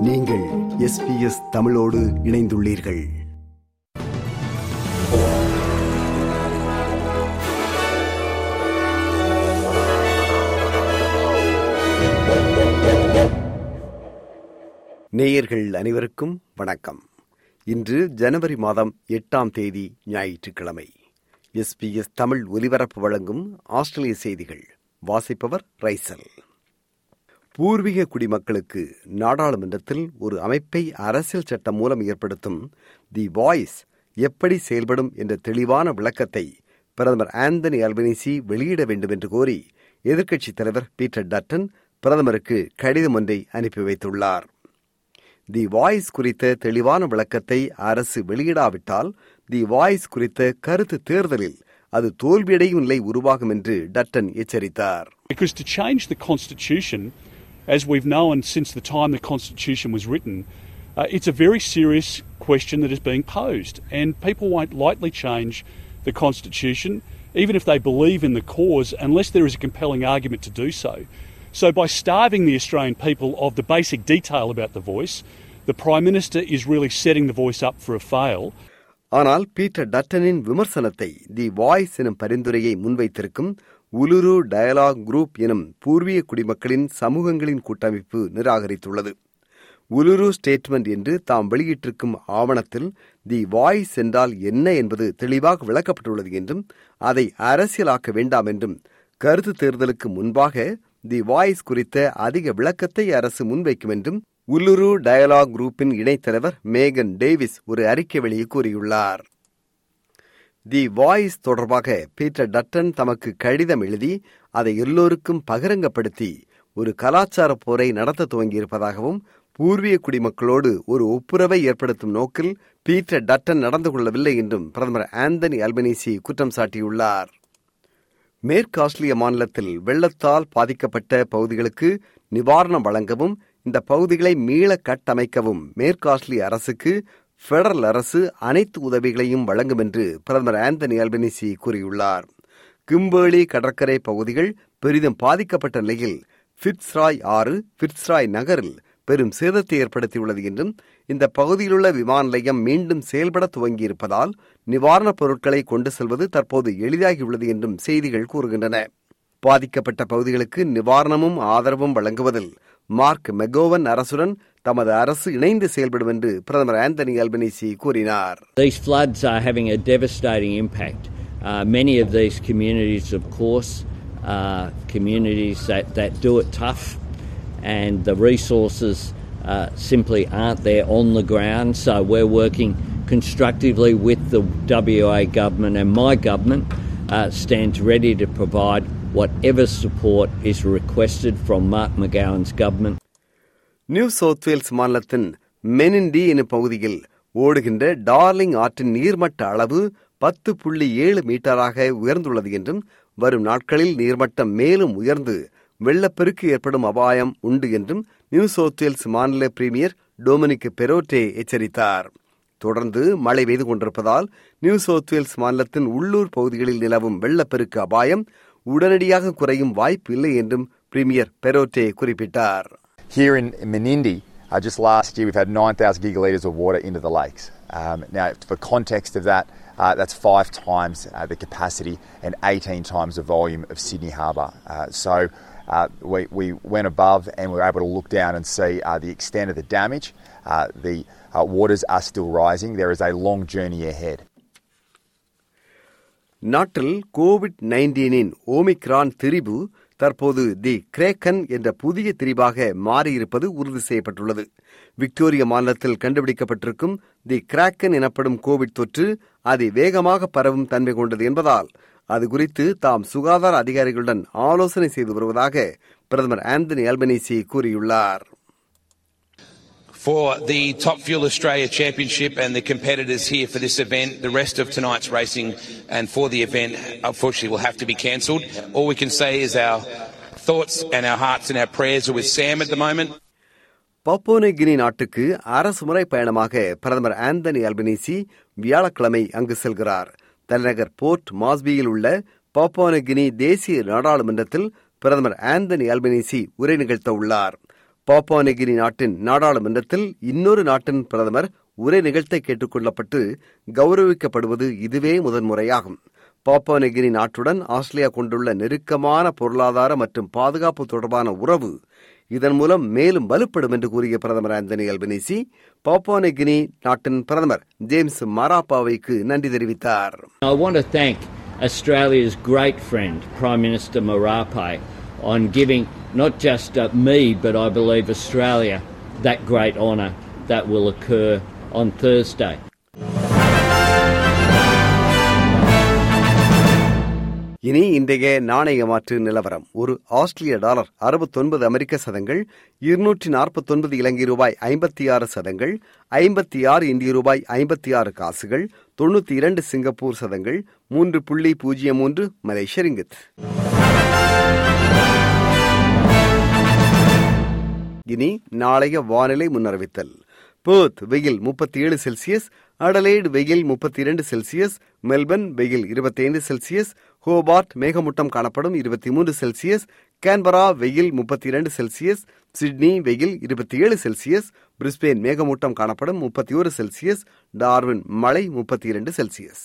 நீங்கள் எஸ்பிஎஸ் தமிழோடு இணைந்துள்ளீர்கள். நேயர்கள் அனைவருக்கும் வணக்கம். இன்று ஜனவரி மாதம் எட்டாம் தேதி ஞாயிற்றுக்கிழமை. எஸ்பிஎஸ் தமிழ் ஒலிபரப்பு வழங்கும் ஆஸ்திரேலிய செய்திகள். வாசிப்பவர் ரைசல். பூர்வீக குடிமக்களுக்கு நாடாளுமன்றத்தில் ஒரு அமைப்பை அரசியல் சட்டம் மூலம் ஏற்படுத்தும் தி வாய்ஸ் எப்படி செயல்படும் என்ற தெளிவான விளக்கத்தை பிரதமர் ஆந்தனி அல்பனிசி வெளியிட வேண்டும் என்று கோரி எதிர்க்கட்சித் தலைவர் பீட்டர் டட்டன் பிரதமருக்கு கடிதம் ஒன்றை அனுப்பி வைத்துள்ளார். தி வாய்ஸ் குறித்த தெளிவான விளக்கத்தை அரசு வெளியிடாவிட்டால் தி வாய்ஸ் குறித்த கருத்து தேர்தலில் அது தோல்வியடையும் நிலை உருவாகும் என்று டட்டன் எச்சரித்தார். Because to change the Constitution, as we've known since the time the Constitution was written, uh, it's a very serious question that is being posed. And people won't lightly change the Constitution, even if they believe in the cause, unless there is a compelling argument to do so. So, by starving the Australian people of the basic detail about the voice, the Prime Minister is really setting the voice up for a fail. ஆனால் Peter டட்டனின் விமர்சனத்தை the voice எனும் பரிந்துரையை முன்வைத்திருக்கும் Uluru dialogue group எனும் பூர்வீக குடிமக்களின் சமூகங்களின் கூட்டமைப்பு நிராகரித்துள்ளது. உலுரு ஸ்டேட்மெண்ட் என்று தாம் வெளியிட்டிருக்கும் ஆவணத்தில் தி வாய்ஸ் என்றால் என்ன என்பது தெளிவாக விளக்கப்பட்டுள்ளது என்றும் அதை அரசியலாக்க வேண்டாம் என்றும் கருத்து தேர்தலுக்கு முன்பாக தி வாய்ஸ் குறித்த அதிக விளக்கத்தை அரசு முன்வைக்கும் என்றும் உள்ளுரு டயலாக் குரூப்பின் இணைத்தலைவர் மேகன் டேவிஸ் ஒரு அறிக்கை வெளியே கூறியுள்ளார். தி வாய்ஸ் தொடர்பாக பீட்டர் டட்டன் தமக்கு கடிதம் எழுதி அதை எல்லோருக்கும் பகிரங்கப்படுத்தி ஒரு கலாச்சார போரை நடத்த துவங்கியிருப்பதாகவும் பூர்வீக குடிமக்களோடு ஒரு ஒப்புரவை ஏற்படுத்தும் நோக்கில் பீட்டர் டட்டன் நடந்து கொள்ளவில்லை என்றும் பிரதமர் ஆந்தனி அல்பனீசி குற்றம் சாட்டியுள்ளார். மேற்கு ஆஸ்திரேலிய மாநிலத்தில் வெள்ளத்தால் பாதிக்கப்பட்ட பகுதிகளுக்கு நிவாரணம் வழங்கவும் இந்த பகுதிகளை மீள கட்டமைக்கவும் மேற்கு ஆஸ்திரேலிய அரசுக்கு பெடரல் அரசு அனைத்து உதவிகளையும் வழங்கும் என்று பிரதமர் ஆந்தனி அல்பனிசி கூறியுள்ளார். கிம்பேளி கடற்கரை பகுதிகள் பெரிதும் பாதிக்கப்பட்ட நிலையில் பிட்ஸ்ராய் ஆறு பிட்ஸ்ராய் நகரில் பெரும் சேதத்தை ஏற்படுத்தியுள்ளது என்றும் இந்த பகுதியிலுள்ள விமான நிலையம் மீண்டும் செயல்பட துவங்கியிருப்பதால் நிவாரணப் பொருட்களை கொண்டு செல்வது தற்போது எளிதாகியுள்ளது என்றும் செய்திகள் கூறுகின்றன. பாதிக்கப்பட்ட பகுதிகளுக்கு நிவாரணமும் ஆதரவும் வழங்குவதில் மார்க் மெகோவன் அரசுடன் தமது அரசு இணைந்து செயல்படும் என்று பிரதமர் ஆந்தனி அல்பனிசி கூறினார் These floods are having a devastating impact. Uh, many of these communities, of course, are communities that, that do it tough, and the resources uh, simply aren't there on the ground. So we're working constructively with the WA government, and my government uh, stands ready to provide whatever support is requested from Mark McGowan's government. New South Wales மாநிலத்தின் Menindee எனும் பகுதியில் ஓடுகின்ற darling ஆற்றின் நீர்மட்ட அளவு பத்து புள்ளி ஏழு மீட்டராக உயர்ந்துள்ளது என்றும் வரும் நாட்களில் நீர்மட்டம் மேலும் உயர்ந்து வெள்ளப்பெருக்கு ஏற்படும் அபாயம் உண்டு என்றும் நியூ சவுத் வேல்ஸ் மாநில பிரீமியர் டொமினிக் பெரோட்டே எச்சரித்தார். தொடர்ந்து மழை பெய்து கொண்டிருப்பதால் நியூ சவுத் வேல்ஸ் மாநிலத்தின் உள்ளூர் பகுதிகளில் நிலவும் வெள்ளப்பெருக்கு அபாயம் உடனடியாக குறையும் வாய்ப்பு இல்லை என்றும் பிரீமியர் பெரோட்டே குறிப்பிட்டார். Here in Menindee, uh, just last year, we've had 9,000 gigalitres of water into the lakes. Um, now, for context of that, uh, that's five times uh, the capacity and 18 times the volume of Sydney Harbour. Uh, so uh, we, we went above and we were able to look down and see uh, the extent of the damage. Uh, the uh, waters are still rising. There is a long journey ahead. நாட்டில் Covid நைன்டீனின் Omicron திரிபு தற்போது தி கிரேக்கன் என்ற புதிய திரிபாக மாறியிருப்பது உறுதி செய்யப்பட்டுள்ளது. Victoria மாநிலத்தில் கண்டுபிடிக்கப்பட்டிருக்கும் தி Kraken எனப்படும் கோவிட் தொற்று அதி வேகமாக பரவும் தன்மை கொண்டது என்பதால் அது குறித்து தாம் சுகாதார அதிகாரிகளுடன் ஆலோசனை செய்து வருவதாக பிரதமர் ஆந்தனி அல்பனீசி கூறியுள்ளார். For the Top Fuel Australia Championship and the competitors here for this event, the rest of tonight's racing and for the event, unfortunately, will have to be cancelled. All we can say is our thoughts and our hearts and our prayers are with Sam at the moment. Papua New Guinea நாட்டுக்கு அரசு முறை பயணமாக பிரதமர் Anthony Albanese வியாழக்கிழமை அங்கு செல்கிறார் தலைநகர் board மாஸ்பியில் உள்ள பப்போனகினி தேசிய நாடாளுமன்றத்தில் பிரதமர் ஆந்தனி அல்பனீசி உரை நிகழ்த்த உள்ளார் பாப்பானெகிரி நாட்டின் நாடாளுமன்றத்தில் இன்னொரு நாட்டின் பிரதமர் உரை நிகழ்த்த கேட்டுக்கொள்ளப்பட்டு கௌரவிக்கப்படுவது இதுவே முதன்முறையாகும். பாப்பானெகிரி நாட்டுடன் ஆஸ்திரேலியா கொண்டுள்ள நெருக்கமான பொருளாதார மற்றும் பாதுகாப்பு தொடர்பான உறவு இதன் மூலம் மேலும் வலுப்படும் என்று கூறிய பிரதமர் ஆந்தனி அல்பனீசி பாப்பானெகினி நாட்டின் பிரதமர் ஜேம்ஸ் மராப்பாவைக்கு நன்றி தெரிவித்தார். I want to thank Australia's great friend, Prime Minister Marapai, on giving not just uh, me, but I believe Australia, that great honour that will occur on Thursday. இனி இன்றைய நாணய மாற்று நிலவரம் ஒரு ஆஸ்திரேலிய டாலர் அறுபத்தொன்பது அமெரிக்க சதங்கள் இருநூற்றி நாற்பத்தொன்பது இலங்கை ரூபாய் ஐம்பத்தி ஆறு சதங்கள் ஐம்பத்தி ஆறு இந்திய ரூபாய் ஐம்பத்தி ஆறு காசுகள் தொண்ணூற்றி இரண்டு சிங்கப்பூர் சதங்கள் மூன்று புள்ளி பூஜ்ஜியம் மூன்று மலேசிய ரிங்கித் இனி நாளைய வானிலை முன்னறிவித்தல். பேர்த் வெயில் முப்பத்தி ஏழு செல்சியஸ் அடலைடு வெயில் முப்பத்தி இரண்டு செல்சியஸ் மெல்பர்ன் வெயில் இருபத்தைந்து செல்சியஸ் ஹோபார்ட் மேகமூட்டம் காணப்படும் இருபத்தி மூன்று செல்சியஸ் கேன்பரா வெயில் முப்பத்தி இரண்டு செல்சியஸ் சிட்னி வெயில் இருபத்தி ஏழு செல்சியஸ் பிரிஸ்பேன் மேகமூட்டம் காணப்படும் முப்பத்தி ஒரு செல்சியஸ் டார்வின் மழை முப்பத்தி இரண்டு செல்சியஸ்.